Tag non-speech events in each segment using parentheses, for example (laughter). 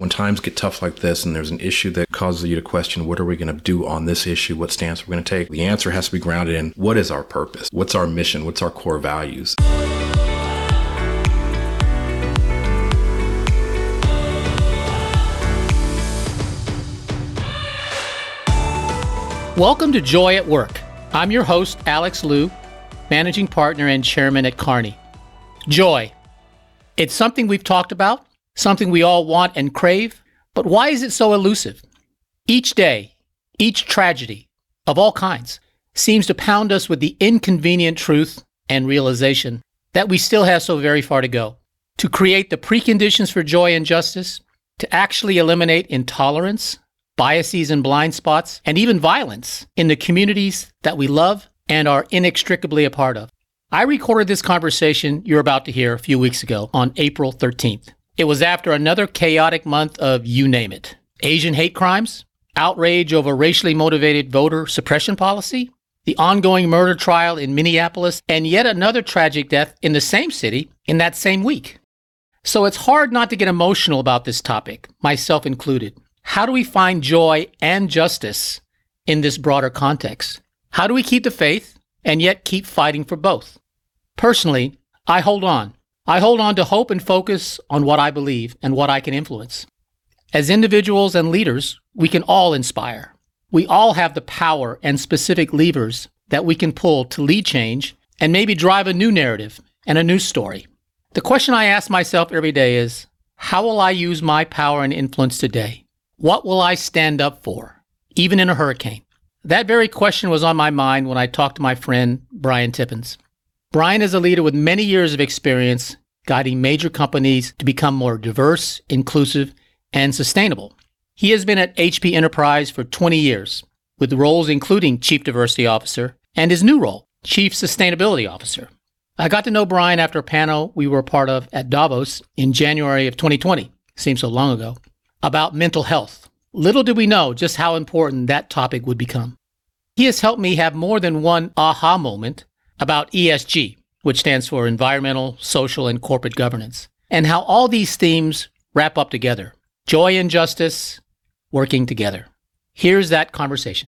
When times get tough like this and there's an issue that causes you to question, what are we going to do on this issue? What stance we're going to take? The answer has to be grounded in what is our purpose? What's our mission? What's our core values? Welcome to Joy at Work. I'm your host, Alex Liu, managing partner and chairman at Kearney Joy. It's something we've talked about something we all want and crave, but why is it so elusive? Each day, each tragedy of all kinds seems to pound us with the inconvenient truth and realization that we still have so very far to go. To create the preconditions for joy and justice, to actually eliminate intolerance, biases and blind spots, and even violence in the communities that we love and are inextricably a part of. I recorded this conversation you're about to hear a few weeks ago on April 13th. It was after another chaotic month of you name it Asian hate crimes, outrage over racially motivated voter suppression policy, the ongoing murder trial in Minneapolis, and yet another tragic death in the same city in that same week. So it's hard not to get emotional about this topic, myself included. How do we find joy and justice in this broader context? How do we keep the faith and yet keep fighting for both? Personally, I hold on. I hold on to hope and focus on what I believe and what I can influence. As individuals and leaders, we can all inspire. We all have the power and specific levers that we can pull to lead change and maybe drive a new narrative and a new story. The question I ask myself every day is how will I use my power and influence today? What will I stand up for, even in a hurricane? That very question was on my mind when I talked to my friend Brian Tippens. Brian is a leader with many years of experience guiding major companies to become more diverse, inclusive, and sustainable. He has been at HP Enterprise for 20 years, with roles including Chief Diversity Officer and his new role, Chief Sustainability Officer. I got to know Brian after a panel we were a part of at Davos in January of 2020, seems so long ago, about mental health. Little did we know just how important that topic would become. He has helped me have more than one aha moment about ESG, which stands for environmental, social, and corporate governance, and how all these themes wrap up together joy and justice working together. Here's that conversation.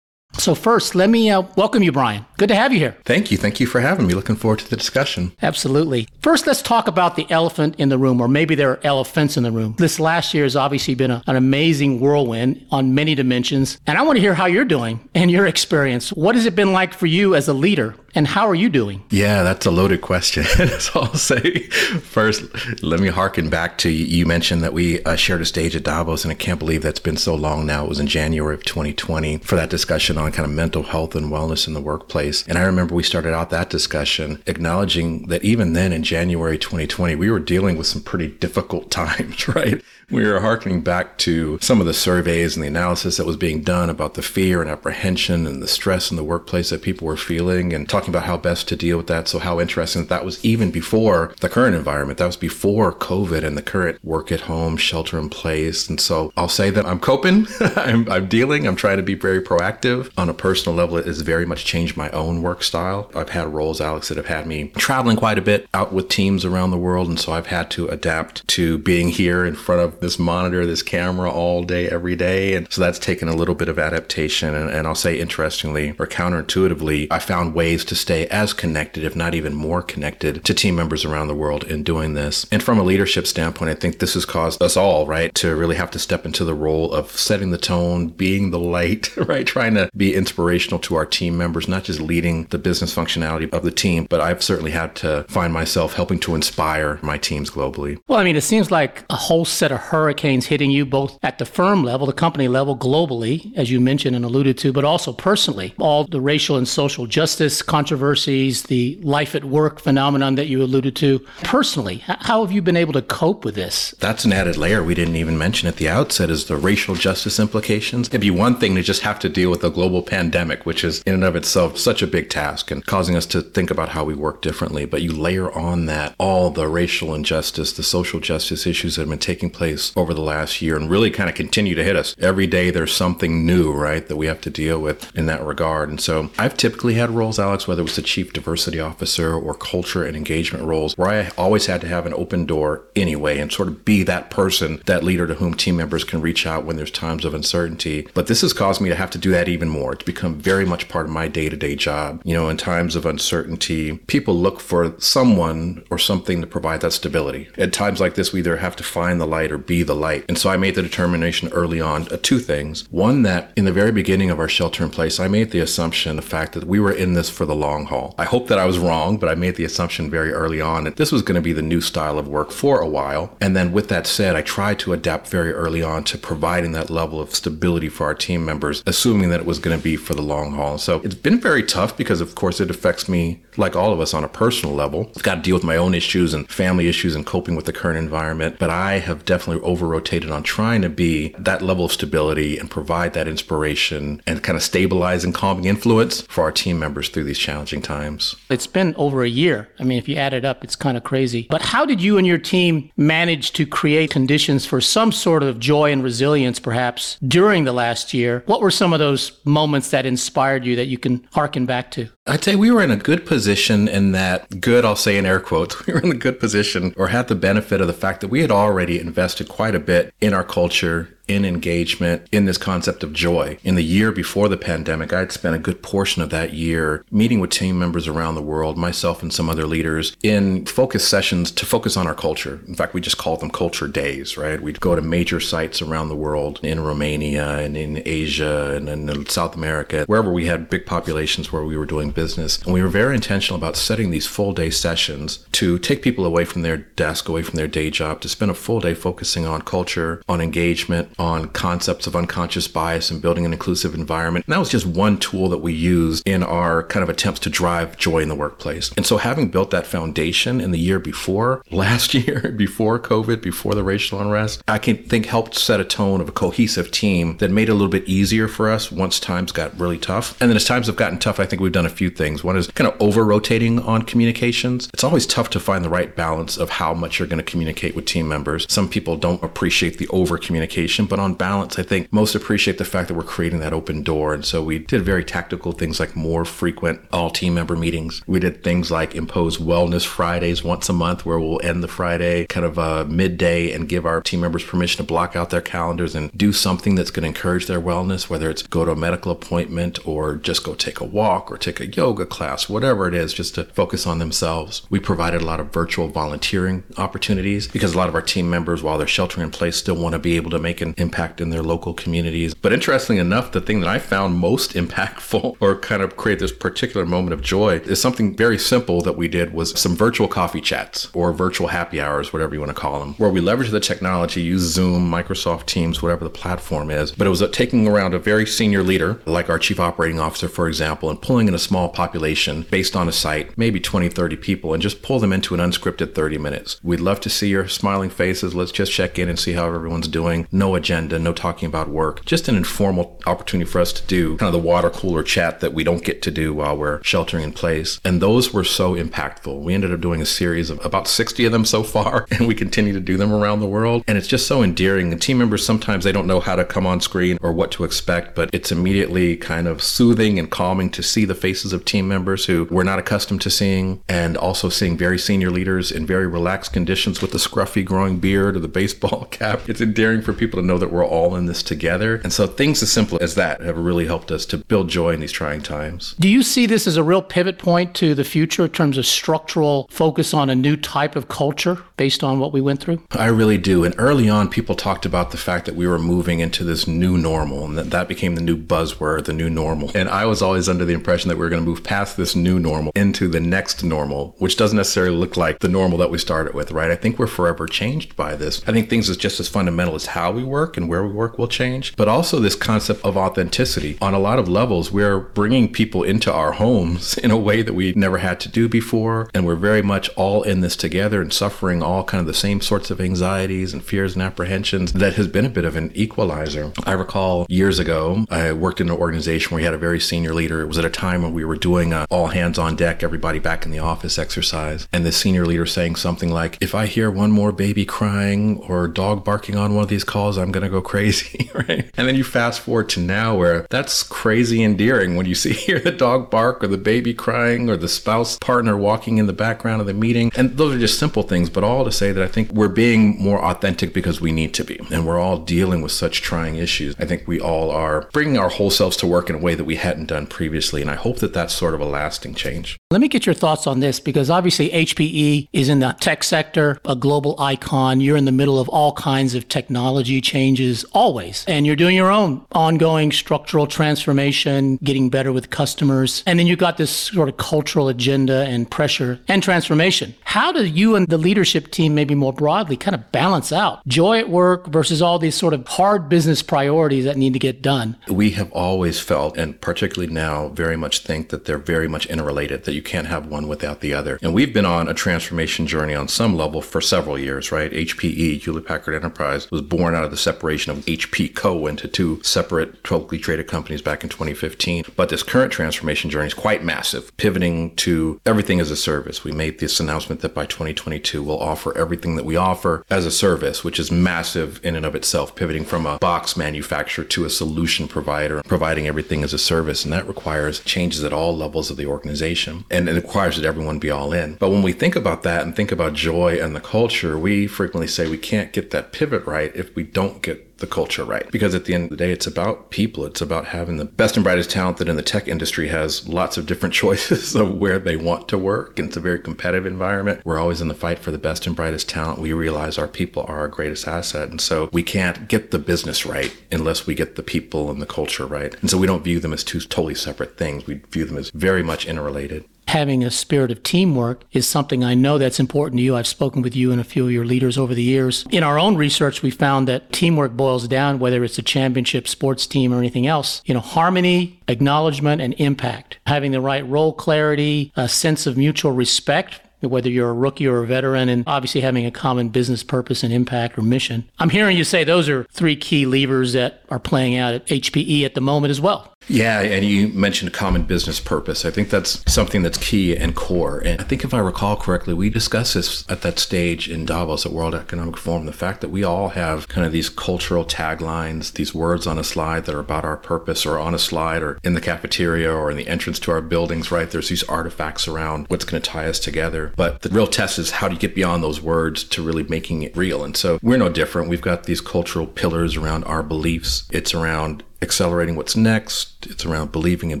So, first, let me uh, welcome you, Brian. Good to have you here. Thank you. Thank you for having me. Looking forward to the discussion. Absolutely. First, let's talk about the elephant in the room, or maybe there are elephants in the room. This last year has obviously been a, an amazing whirlwind on many dimensions. And I want to hear how you're doing and your experience. What has it been like for you as a leader and how are you doing? Yeah, that's a loaded question. (laughs) so I'll say first, let me harken back to you mentioned that we uh, shared a stage at Davos, and I can't believe that's been so long now. It was in January of 2020 for that discussion on kind of mental health and wellness in the workplace. And I remember we started out that discussion acknowledging that even then in January 2020, we were dealing with some pretty difficult (laughs) times, right? We were harkening back to some of the surveys and the analysis that was being done about the fear and apprehension and the stress in the workplace that people were feeling and talking about how best to deal with that. So, how interesting that that was even before the current environment. That was before COVID and the current work at home, shelter in place. And so, I'll say that I'm coping, (laughs) I'm, I'm dealing, I'm trying to be very proactive. On a personal level, it has very much changed my own work style. I've had roles, Alex, that have had me traveling quite a bit out with teams around the world. And so, I've had to adapt to being here in front of this monitor, this camera all day, every day. And so that's taken a little bit of adaptation. And, and I'll say, interestingly or counterintuitively, I found ways to stay as connected, if not even more connected, to team members around the world in doing this. And from a leadership standpoint, I think this has caused us all, right, to really have to step into the role of setting the tone, being the light, (laughs) right, trying to be inspirational to our team members, not just leading the business functionality of the team, but I've certainly had to find myself helping to inspire my teams globally. Well, I mean, it seems like a whole set of hurricanes hitting you both at the firm level, the company level, globally, as you mentioned and alluded to, but also personally. All the racial and social justice controversies, the life at work phenomenon that you alluded to. Personally, how have you been able to cope with this? That's an added layer we didn't even mention at the outset is the racial justice implications. It'd be one thing to just have to deal with a global pandemic, which is in and of itself such a big task and causing us to think about how we work differently. But you layer on that all the racial injustice, the social justice issues that have been taking place workplace over the last year and really kind of continue to hit us. Every day there's something new, right, that we have to deal with in that regard. And so I've typically had roles, Alex, whether it was the chief diversity officer or culture and engagement roles, where I always had to have an open door anyway and sort of be that person, that leader to whom team members can reach out when there's times of uncertainty. But this has caused me to have to do that even more. It's become very much part of my day to day job. You know, in times of uncertainty, people look for someone or something to provide that stability. At times like this, we either have to find the light or be the light. And so I made the determination early on uh, two things. One, that in the very beginning of our shelter in place, I made the assumption, the fact that we were in this for the long haul. I hope that I was wrong, but I made the assumption very early on that this was going to be the new style of work for a while. And then with that said, I tried to adapt very early on to providing that level of stability for our team members, assuming that it was going to be for the long haul. So it's been very tough because, of course, it affects me like all of us on a personal level. I've got to deal with my own issues and family issues and coping with the current environment. But I have definitely over rotated on trying to be that level of stability and provide that inspiration and kind of stabilize and calming influence for our team members through these challenging times. It's been over a year. I mean, if you add it up, it's kind of crazy. But how did you and your team manage to create conditions for some sort of joy and resilience, perhaps, during the last year? What were some of those moments that inspired you that you can harken back to? I'd say we were in a good position in that, good, I'll say in air quotes, (laughs) we were in a good position or had the benefit of the fact that we had already invested quite a bit in our culture, in engagement in this concept of joy. In the year before the pandemic, I had spent a good portion of that year meeting with team members around the world, myself and some other leaders, in focus sessions to focus on our culture. In fact, we just called them culture days, right? We'd go to major sites around the world in Romania and in Asia and in South America, wherever we had big populations where we were doing business. And we were very intentional about setting these full day sessions to take people away from their desk, away from their day job, to spend a full day focusing on culture, on engagement, on concepts of unconscious bias and building an inclusive environment. And that was just one tool that we used in our kind of attempts to drive joy in the workplace. And so having built that foundation in the year before, (laughs) last year, before COVID, before the racial unrest, I can think helped set a tone of a cohesive team that made it a little bit easier for us once times got really tough. And then as times have gotten tough, I think we've done a few things. One is kind of over rotating on communications. It's always tough to find the right balance of how much you're going to communicate with team members. Some people don't appreciate the over communication, but on balance, I think most appreciate the fact that we're creating that open door. And so we did very tactical things like more frequent all team member meetings. We did things like impose wellness Fridays once a month where we'll end the Friday kind of uh, midday and give our team members permission to block out their calendars and do something that's going to encourage their wellness, whether it's go to a medical appointment or just go take a walk or take a yoga class, whatever it is, just to focus on themselves. We provided a lot of virtual volunteering opportunities because a lot of our team members, while they're sheltering in place, still want to be able to make an impact in their local communities. But interestingly enough, the thing that I found most (laughs) impactful or kind of create this particular moment of joy is something very simple that we did was some virtual coffee chats or virtual happy hours, whatever you want to call them, where we leverage the technology, use Zoom, Microsoft Teams, whatever the platform is. But it was taking around a very senior leader, like our chief operating officer, for example, and pulling in a small population based on a site, maybe 20, 30 people, and just pull them into an unscripted 30 minutes. We'd love to see your smiling faces. Let's just check in and see how everyone's doing. No agenda, no talking about work. Just an informal opportunity for us to do kind of the water cooler chat that we don't get to do while we're sheltering in place. And those were so impactful. We ended up doing a series of about 60 of them so far, (laughs) and we continue to do them around the world. And it's just so endearing. And team members sometimes they don't know how to come on screen or what to expect, but it's immediately kind of soothing and calming to see the faces of team members who we're not accustomed to seeing, and also seeing very senior leaders in very relaxed conditions with the scruffy growing beard or the baseball (laughs) cap. It's endearing for people to know that we're all in this together. And so things as simple as that have really helped us to build joy in these trying times. Do you see this as a real pivot point to the future in terms of structural focus on a new type of culture based on what we went through? I really do. And early on, people talked about the fact that we were moving into this new normal and that that became the new buzzword, the new normal. And I was always under the impression that we were going to move past this new normal into the next normal, which doesn't necessarily look like the normal that we started with, right? I think we're forever changed by this. I think things is just as fundamental as how we work work and where we work will change, but also this concept of authenticity. On a lot of levels, we're bringing people into our homes (laughs) in a way that we never had to do before. And we're very much all in this together and suffering all kind of the same sorts of anxieties and fears and apprehensions that has been a bit of an equalizer. I recall years ago, I worked in an organization where we had a very senior leader. It was at a time when we were doing a all hands on deck, everybody back in the office exercise. And the senior leader saying something like, if I hear one more baby crying or dog barking on one of these calls, I'm going to go crazy, (laughs) right? And then you fast forward to now where that's crazy endearing when you see (laughs) hear the dog bark or the baby crying or the spouse partner walking in the background of the meeting. And those are just simple things, but all to say that I think we're being more authentic because we need to be. And we're all dealing with such trying issues. I think we all are bringing our whole selves to work in a way that we hadn't done previously. And I hope that that's sort of a lasting change. Let me get your thoughts on this because obviously HPE is in the tech sector, a global icon. You're in the middle of all kinds of technology changes always. And you're doing your own ongoing structural transformation, getting better with customers. And then you've got this sort of cultural agenda and pressure and transformation. How do you and the leadership team, maybe more broadly, kind of balance out joy at work versus all these sort of hard business priorities that need to get done? We have always felt, and particularly now, very much think that they're very much interrelated, that you can't have one without the other. And we've been on a transformation journey on some level for several years, right? HPE, Hewlett Packard Enterprise, was born out of the separation of HP Co. into two separate publicly traded companies back in 2015. But this current transformation journey is quite massive, pivoting to everything as a service. We made this announcement that by 2022, we'll offer everything that we offer as a service, which is massive in and of itself, pivoting from a box manufacturer to a solution provider, providing everything as a service. And that requires changes at all levels of the organization. And it requires that everyone be all in. But when we think about that and think about joy and the culture, we frequently say we can't get that pivot right if we don't get the culture right. Because at the end of the day, it's about people. It's about having the best and brightest talent that in the tech industry has lots of different (laughs) choices of where they want to work. It's a very competitive environment. We're always in the fight for the best and brightest talent. We realize our people are our greatest asset. And so we can't get the business right unless we get the people and the culture right. And so we don't view them as two totally separate things. We view them as very much interrelated having a spirit of teamwork is something I know that's important to you. I've spoken with you and a few of your leaders over the years. In our own research, we found that teamwork boils down, whether it's a championship sports team or anything else, you know, harmony, acknowledgement, and impact. Having the right role clarity, a sense of mutual respect whether you're a rookie or a veteran, and obviously having a common business purpose and impact or mission. I'm hearing you say those are three key levers that are playing out at HPE at the moment as well. Yeah, and you mentioned common business purpose. I think that's something that's key and core. And I think if I recall correctly, we discussed this at that stage in Davos at World Economic Forum the fact that we all have kind of these cultural taglines, these words on a slide that are about our purpose or on a slide or in the cafeteria or in the entrance to our buildings, right? There's these artifacts around what's going to tie us together. But the real test is how do you get beyond those words to really making it real? And so we're no different. We've got these cultural pillars around our beliefs. It's around accelerating what's next. It's around believing in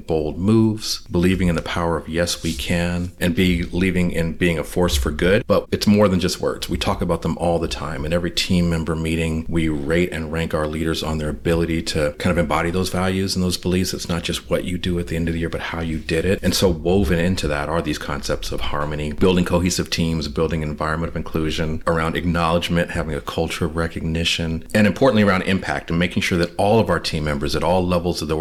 bold moves, believing in the power of yes, we can, and believing in being a force for good. But it's more than just words. We talk about them all the time. In every team member meeting, we rate and rank our leaders on their ability to kind of embody those values and those beliefs. It's not just what you do at the end of the year, but how you did it. And so woven into that are these concepts of harmony, building cohesive teams, building an environment of inclusion, around acknowledgement, having a culture of recognition, and importantly around impact and making sure that all of our team members at all levels of the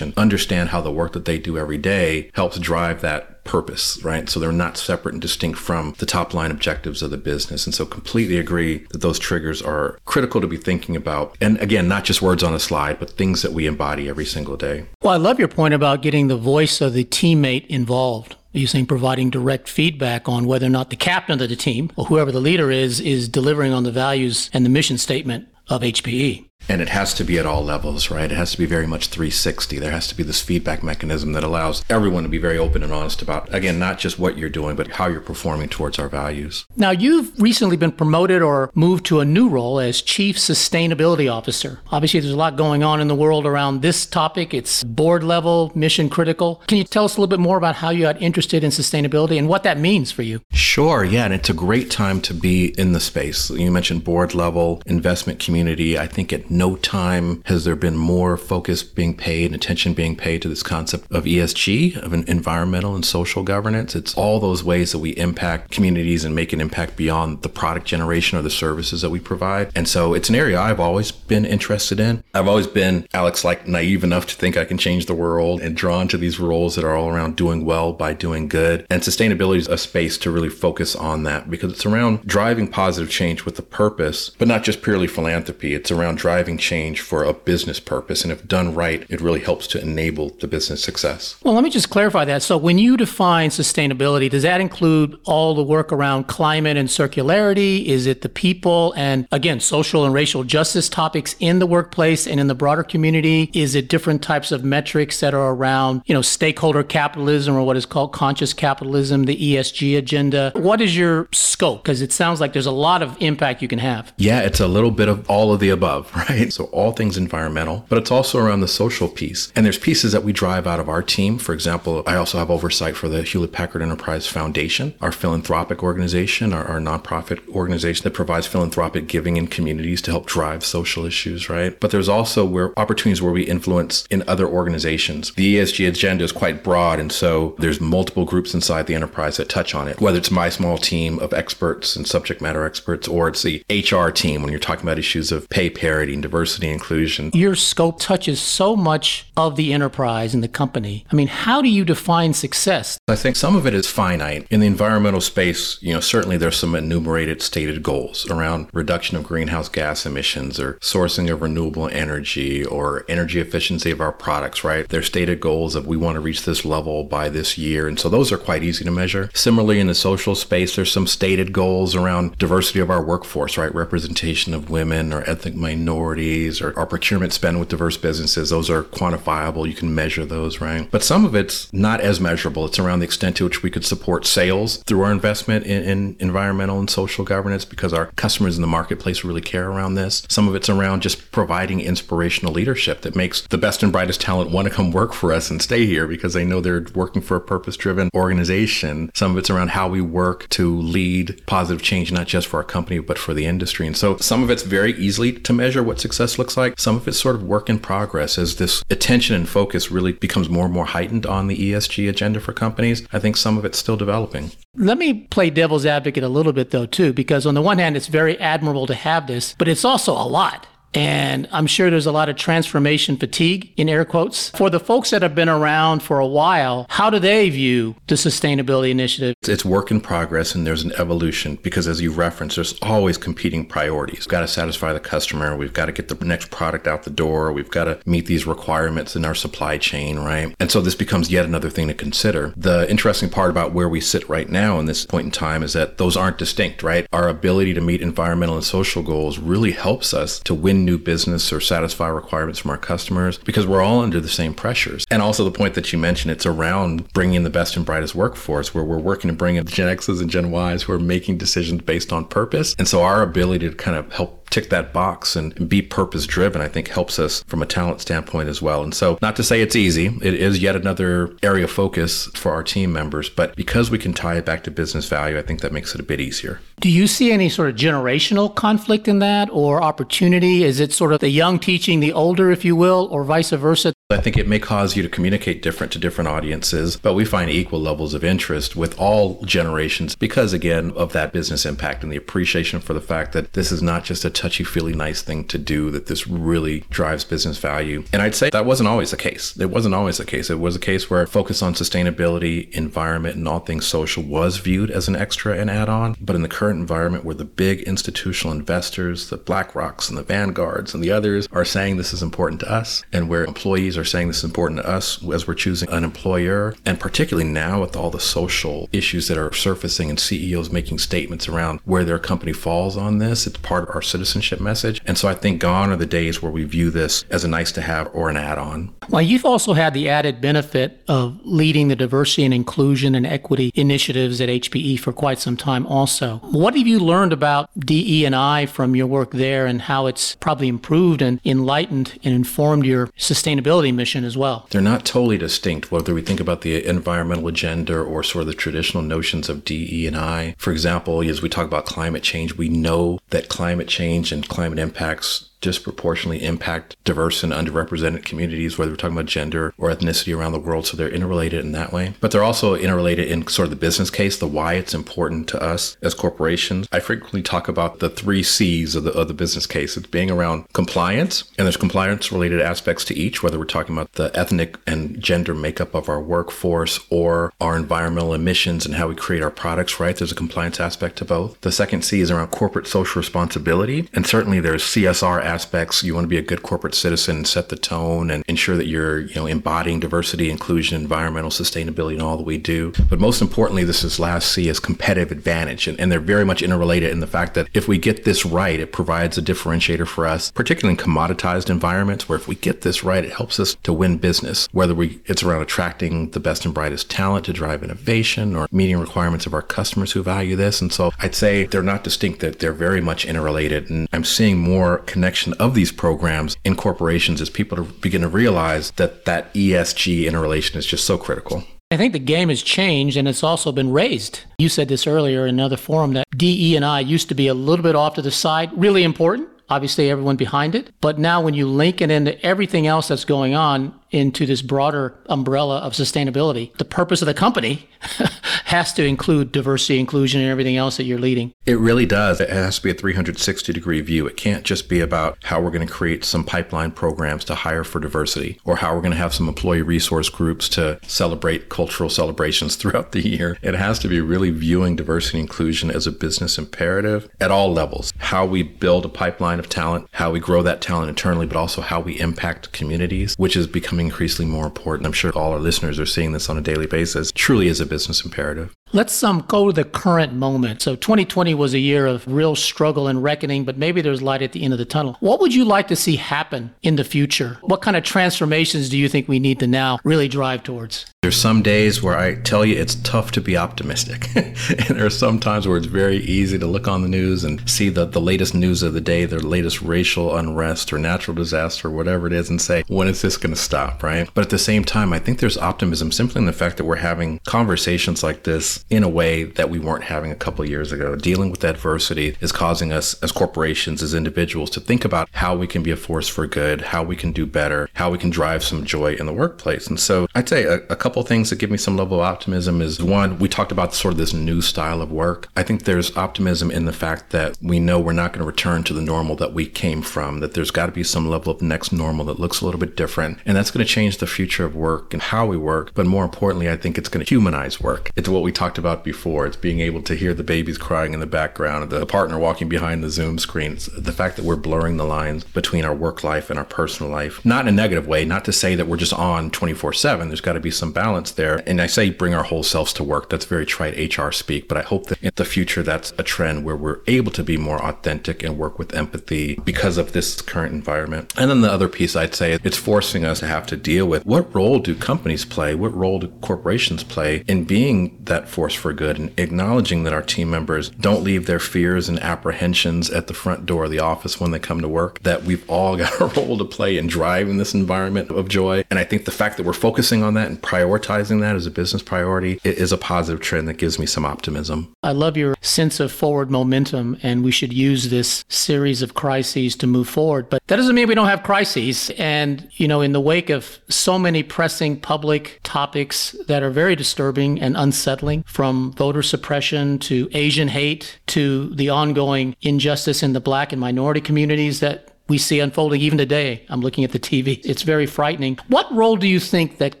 organization understand how the work that they do every day helps drive that purpose, right? So they're not separate and distinct from the top line objectives of the business. And so completely agree that those triggers are critical to be thinking about. And again, not just words on a slide, but things that we embody every single day. Well, I love your point about getting the voice of the teammate involved. You're saying providing direct feedback on whether or not the captain of the team or whoever the leader is is delivering on the values and the mission statement of HPE. And it has to be at all levels, right? It has to be very much 360. There has to be this feedback mechanism that allows everyone to be very open and honest about, again, not just what you're doing, but how you're performing towards our values. Now, you've recently been promoted or moved to a new role as Chief Sustainability Officer. Obviously, there's a lot going on in the world around this topic. It's board level, mission critical. Can you tell us a little bit more about how you got interested in sustainability and what that means for you? Sure, yeah. And it's a great time to be in the space. You mentioned board level, investment community. I think it no time has there been more focus being paid and attention being paid to this concept of ESG, of an environmental and social governance. It's all those ways that we impact communities and make an impact beyond the product generation or the services that we provide. And so it's an area I've always been interested in. I've always been, Alex, like naive enough to think I can change the world and drawn to these roles that are all around doing well by doing good. And sustainability is a space to really focus on that because it's around driving positive change with a purpose, but not just purely philanthropy. It's around driving change for a business purpose. And if done right, it really helps to enable the business success. Well, let me just clarify that. So when you define sustainability, does that include all the work around climate and circularity? Is it the people and again, social and racial justice topics in the workplace and in the broader community? Is it different types of metrics that are around, you know, stakeholder capitalism or what is called conscious capitalism, the ESG agenda? What is your scope? Because it sounds like there's a lot of impact you can have. Yeah, it's a little bit of all of the above, (laughs) right? So all things environmental, but it's also around the social piece. And there's pieces that we drive out of our team. For example, I also have oversight for the Hewlett Packard Enterprise Foundation, our philanthropic organization, our, our nonprofit organization that provides philanthropic giving in communities to help drive social issues, right? But there's also where opportunities where we influence in other organizations. The ESG agenda is quite broad, and so there's multiple groups inside the enterprise that touch on it, whether it's my small team of experts and subject matter experts, or it's the HR team when you're talking about issues of pay parity and diversity inclusion. Your scope touches so much of the enterprise and the company. I mean, how do you define success? I think some of it is finite. In the environmental space, you know, certainly there's some enumerated stated goals around reduction of greenhouse gas emissions or sourcing of renewable energy or energy efficiency of our products, right? There's stated goals of we want to reach this level by this year. And so those are quite easy to measure. Similarly, in the social space, there's some stated goals around diversity of our workforce, right? Representation of women or ethnic minorities or our procurement spend with diverse businesses. Those are quantifiable. You can measure those, right? But some of it's not as measurable. It's around the extent to which we could support sales through our investment in, in environmental and social governance because our customers in the marketplace really care around this. Some of it's around just providing inspirational leadership that makes the best and brightest talent want to come work for us and stay here because they know they're working for a purpose driven organization. Some of it's around how we work to lead positive change, not just for our company, but for the industry. And so some of it's very easily to measure what success looks like. Some of it's sort of work in progress as this attention and focus really becomes more and more heightened on the ESG agenda for companies. I think some of it's still developing. Let me play devil's advocate a little bit though, too, because on the one hand, it's very admirable to have this, but it's also a lot. And I'm sure there's a lot of transformation fatigue in air quotes. For the folks that have been around for a while, how do they view the sustainability initiative? It's work in progress and there's an evolution because as you referenced, there's always competing priorities. We've got to satisfy the customer. We've got to get the next product out the door. We've got to meet these requirements in our supply chain, right? And so this becomes yet another thing to consider. The interesting part about where we sit right now in this point in time is that those aren't distinct, right? Our ability to meet environmental and social goals really helps us to win new business or satisfy requirements from our customers because we're all under the same pressures. And also the point that you mentioned, it's around bringing the best and brightest workforce where we're working to bring in Gen X's and Gen Y's who are making decisions based on purpose. And so our ability to kind of help tick that box and be purpose driven, I think helps us from a talent standpoint as well. And so, not to say it's easy, it is yet another area of focus for our team members, but because we can tie it back to business value, I think that makes it a bit easier. Do you see any sort of generational conflict in that or opportunity? Is it sort of the young teaching the older, if you will, or vice versa? I think it may cause you to communicate different to different audiences, but we find equal levels of interest with all generations because, again, of that business impact and the appreciation for the fact that this is not just a touchy feely nice thing to do, that this really drives business value. And I'd say that wasn't always the case. It wasn't always the case. It was a case where focus on sustainability, environment, and all things social was viewed as an extra and add on. But in the current environment where the big institutional investors, the BlackRocks and the Vanguards and the others are saying this is important to us, and where employees are saying this is important to us as we're choosing an employer, and particularly now with all the social issues that are surfacing and CEOs making statements around where their company falls on this, it's part of our citizenship message. And so I think gone are the days where we view this as a nice to have or an add on. Well, you've also had the added benefit of leading the diversity and inclusion and equity initiatives at HPE for quite some time also. What have you learned about DE&I from your work there and how it's probably improved and enlightened and informed your sustainability mission as well? They're not totally distinct, whether we think about the environmental agenda or sort of the traditional notions of DE&I. For example, as we talk about climate change, we know that climate change and climate impacts disproportionately impact diverse and underrepresented communities, whether we're talking about gender or ethnicity around the world. So they're interrelated in that way. But they're also interrelated in sort of the business case, the why it's important to us as corporations. I frequently talk about the three C's of the, of the business case. It's being around compliance, and there's compliance related aspects to each, whether we're talking about the ethnic and gender makeup of our workforce or our environmental emissions and how we create our products, right? There's a compliance aspect to both. The second C is around corporate social responsibility. And certainly there's CSR aspects. You want to be a good corporate citizen and set the tone and ensure that you're, you know, embodying diversity, inclusion, environmental sustainability and all that we do. But most importantly, this is last C is competitive advantage. And, and they're very much interrelated in the fact that if we get this right, it provides a differentiator for us, particularly in commoditized environments where if we get this right, it helps us to win business, whether we it's around attracting the best and brightest talent to drive innovation or meeting requirements of our customers who value this. And so I'd say they're not distinct, that they're very much interrelated. And I'm seeing more connection of these programs in corporations as people begin to realize that that ESG interrelation is just so critical. I think the game has changed and it's also been raised. You said this earlier in another forum that DE and I used to be a little bit off to the side, really important, obviously everyone behind it. But now when you link it into everything else that's going on, into this broader umbrella of sustainability. The purpose of the company (laughs) has to include diversity, inclusion, and everything else that you're leading. It really does. It has to be a 360 degree view. It can't just be about how we're going to create some pipeline programs to hire for diversity or how we're going to have some employee resource groups to celebrate cultural celebrations (laughs) throughout the year. It has to be really viewing diversity and inclusion as a business imperative at all levels. How we build a pipeline of talent, how we grow that talent internally, but also how we impact communities, which is becoming increasingly more important. I'm sure all our listeners are seeing this on a daily basis. Truly is a business imperative. Let's um, go to the current moment. So 2020 was a year of real struggle and reckoning, but maybe there's light at the end of the tunnel. What would you like to see happen in the future? What kind of transformations do you think we need to now really drive towards? There's some days where I tell you it's tough to be optimistic. (laughs) and there are some times where it's very easy to look on the news and see the, the latest news of the day, the latest racial unrest or natural disaster or whatever it is, and say, when is this going to stop, right? But at the same time, I think there's optimism simply in the fact that we're having conversations like this in a way that we weren't having a couple years ago. Dealing with adversity is causing us as corporations, as individuals, to think about how we can be a force for good, how we can do better, how we can drive some joy in the workplace. And so I'd say a, a couple things that give me some level of optimism is one, we talked about sort of this new style of work. I think there's optimism in the fact that we know we're not going to return to the normal that we came from, that there's got to be some level of next normal that looks a little bit different. And that's going to change the future of work and how we work. But more importantly, I think it's going to humanize work. It's what we talked about before. It's being able to hear the babies crying in the background, the partner walking behind the Zoom screen. It's the fact that we're blurring the lines between our work life and our personal life, not in a negative way, not to say that we're just on 24 7. There's got to be some balance there. And I say bring our whole selves to work. That's very trite HR speak, but I hope that in the future that's a trend where we're able to be more authentic and work with empathy because of this current environment. And then the other piece I'd say it's forcing us to have to deal with what role do companies play? What role do corporations play in being that force for good and acknowledging that our team members don't leave their fears and apprehensions at the front door of the office when they come to work, that we've all got a (laughs) role to play in driving this environment of joy. And I think the fact that we're focusing on that and prioritizing that as a business priority is a positive trend that gives me some optimism. I love your sense of forward momentum, and we should use this series of crises to move forward. But that doesn't mean we don't have crises. And, you know, in the wake of so many pressing public topics that are very disturbing and unsettling, from voter suppression to Asian hate to the ongoing injustice in the black and minority communities that we see unfolding even today. I'm looking at the TV. It's very frightening. What role do you think that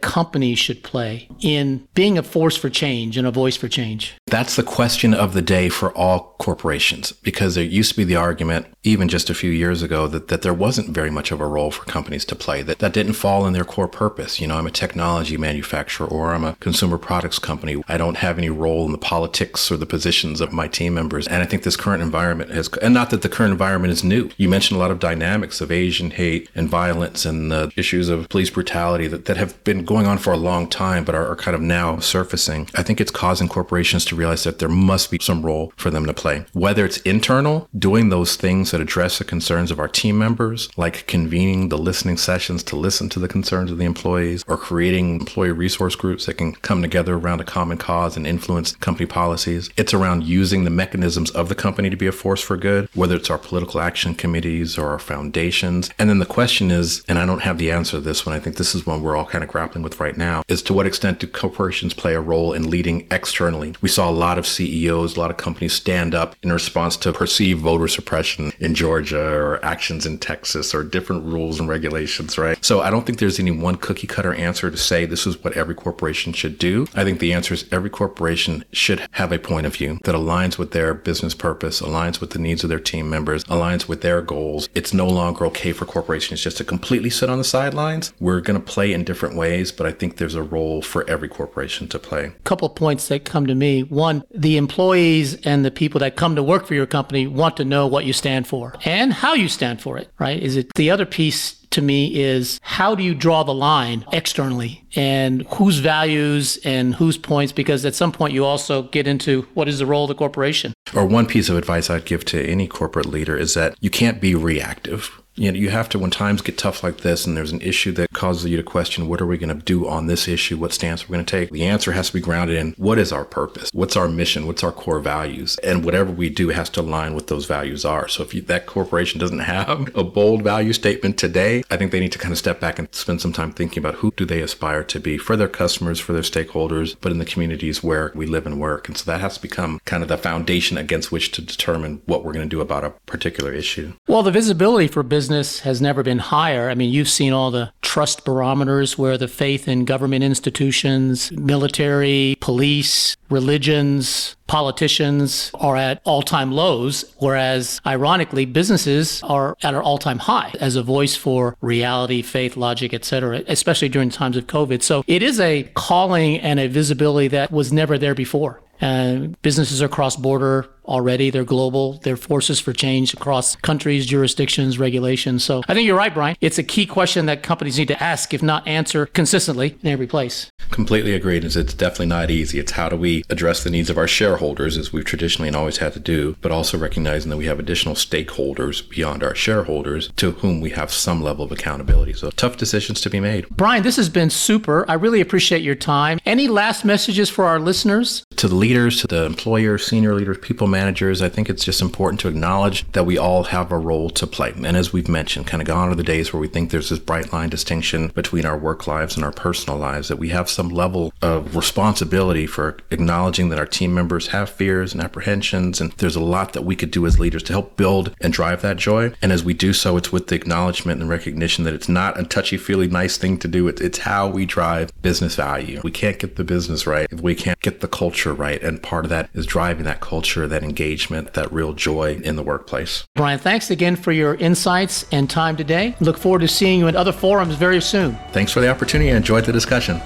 companies should play in being a force for change and a voice for change? That's the question of the day for all corporations because there used to be the argument, even just a few years ago, that, that there wasn't very much of a role for companies to play, that that didn't fall in their core purpose. You know, I'm a technology manufacturer or I'm a consumer products company. I don't have any role in the politics or the positions of my team members. And I think this current environment has, and not that the current environment is new. You mentioned a lot of dynamics of Asian hate and violence and the issues of police brutality that, that have been going on for a long time, but are, are kind of now surfacing. I think it's causing corporations to realize that there must be some role for them to play. Whether it's internal, doing those things that address the concerns of our team members, like convening the listening sessions to listen to the concerns of the employees, or creating employee resource groups that can come together around a common cause and influence company policies. It's around using the mechanisms of the company to be a force for good, whether it's our political action committees or our foundations. And then the question is, and I don't have the answer to this one, I think this is one we're all kind of grappling with right now, is to what extent do corporations play a role in leading externally? We saw a lot of CEOs, a lot of companies stand up in response to perceived voter suppression in Georgia or actions in Texas or different rules and regulations, right? So I don't think there's any one cookie cutter answer to say this is what every corporation should do. I think the answer is every corporation should have a point of view that aligns with their business purpose, aligns with the needs of their team members, aligns with their goals. It's no longer okay for corporations just to completely sit on the sidelines. We're going to play in different ways, but I think there's a role for every corporation to play. A couple points that come to me. One, the employees and the people that come to work for your company want to know what you stand for and how you stand for it, right? Is it the other piece to me is how do you draw the line externally and whose values and whose points? Because at some point you also get into what is the role of the corporation. Or one piece of advice i'd give to any corporate leader is that you can't be reactive you know, you have to when times get tough like this and there's an issue that causes you to question what are we going to do on this issue? What stance we're going to take? The answer has to be grounded in what is our purpose? What's our mission? What's our core values? And whatever we do has to align with those values are. So if you, that corporation doesn't have (laughs) a bold value statement today i think they need to kind of step back and spend some time thinking about who do they aspire to be for their customers for their stakeholders but in the communities where we live and work. And so that has to become kind of the foundation against which to determine what we're going to do about a particular issue. Well the visibility for business business has never been higher. I mean, you've seen all the trust barometers where the faith in government institutions, military, police, religions, politicians are at all time lows, whereas ironically, businesses are at an all time high as a voice for reality, faith, logic, etc., especially during times of COVID. So it is a calling and a visibility that was never there before. Businesses are cross border already. They're global. They're forces for change across countries, jurisdictions, regulations. So I think you're right, Brian. It's a key question that companies need to ask, if not answer consistently in every place. Completely agreed. It's definitely not easy. It's how do we address the needs of our shareholders, as we've traditionally and always had to do, but also recognizing that we have additional stakeholders beyond our shareholders to whom we have some level of accountability. So tough decisions to be made. Brian, this has been super. I really appreciate your time. Any last messages for our listeners? To the leaders, to the employers, senior leaders, people managers, I think it's just important to acknowledge that we all have a role to play. And as we've mentioned, kind of gone are the days where we think there's this bright line distinction between our work lives and our personal lives, that we have some level of responsibility for acknowledging that our team members have fears and apprehensions. And there's a lot that we could do as leaders to help build and drive that joy. And as we do so, it's with the acknowledgement and recognition that it's not a touchy feely nice thing to do. It's how we drive business value. We can't get the business right if we can't get the culture right. And part of that is driving that culture, that engagement, that real joy in the workplace. Brian, thanks again for your insights and time today. Look forward to seeing you in other forums very soon. Thanks for the opportunity. I enjoyed the discussion.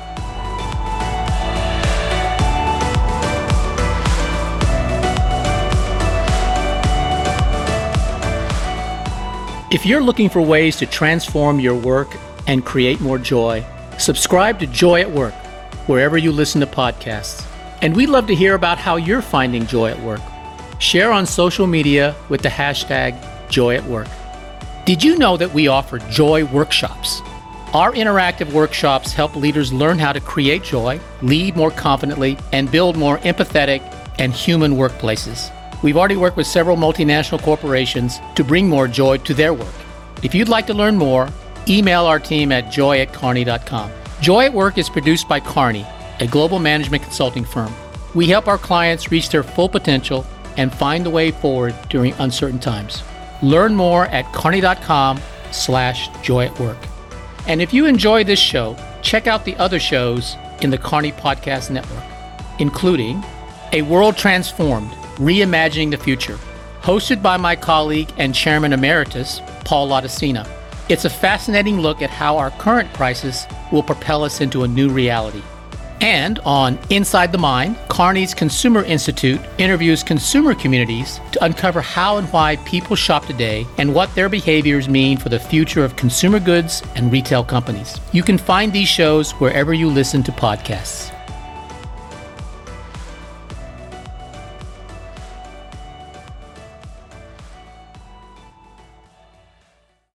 If you're looking for ways to transform your work and create more joy, subscribe to Joy at Work wherever you listen to podcasts. And we'd love to hear about how you're finding joy at work. Share on social media with the hashtag Joy at Work. Did you know that we offer joy workshops? Our interactive workshops help leaders learn how to create joy, lead more confidently, and build more empathetic and human workplaces. We've already worked with several multinational corporations to bring more joy to their work. If you'd like to learn more, email our team at joy at kearney.com. Joy at Work is produced by Kearney, a global management consulting firm. We help our clients reach their full potential and find the way forward during uncertain times. Learn more at kearney.com slash joy at work. And if you enjoy this show, check out the other shows in the Kearney Podcast Network, including A World Transformed, Reimagining the Future, hosted by my colleague and chairman emeritus, Paul Laudicina. It's a fascinating look at how our current crisis will propel us into a new reality. And on Inside the Mind, Kearney's Consumer Institute interviews consumer communities to uncover how and why people shop today and what their behaviors mean for the future of consumer goods and retail companies. You can find these shows wherever you listen to podcasts.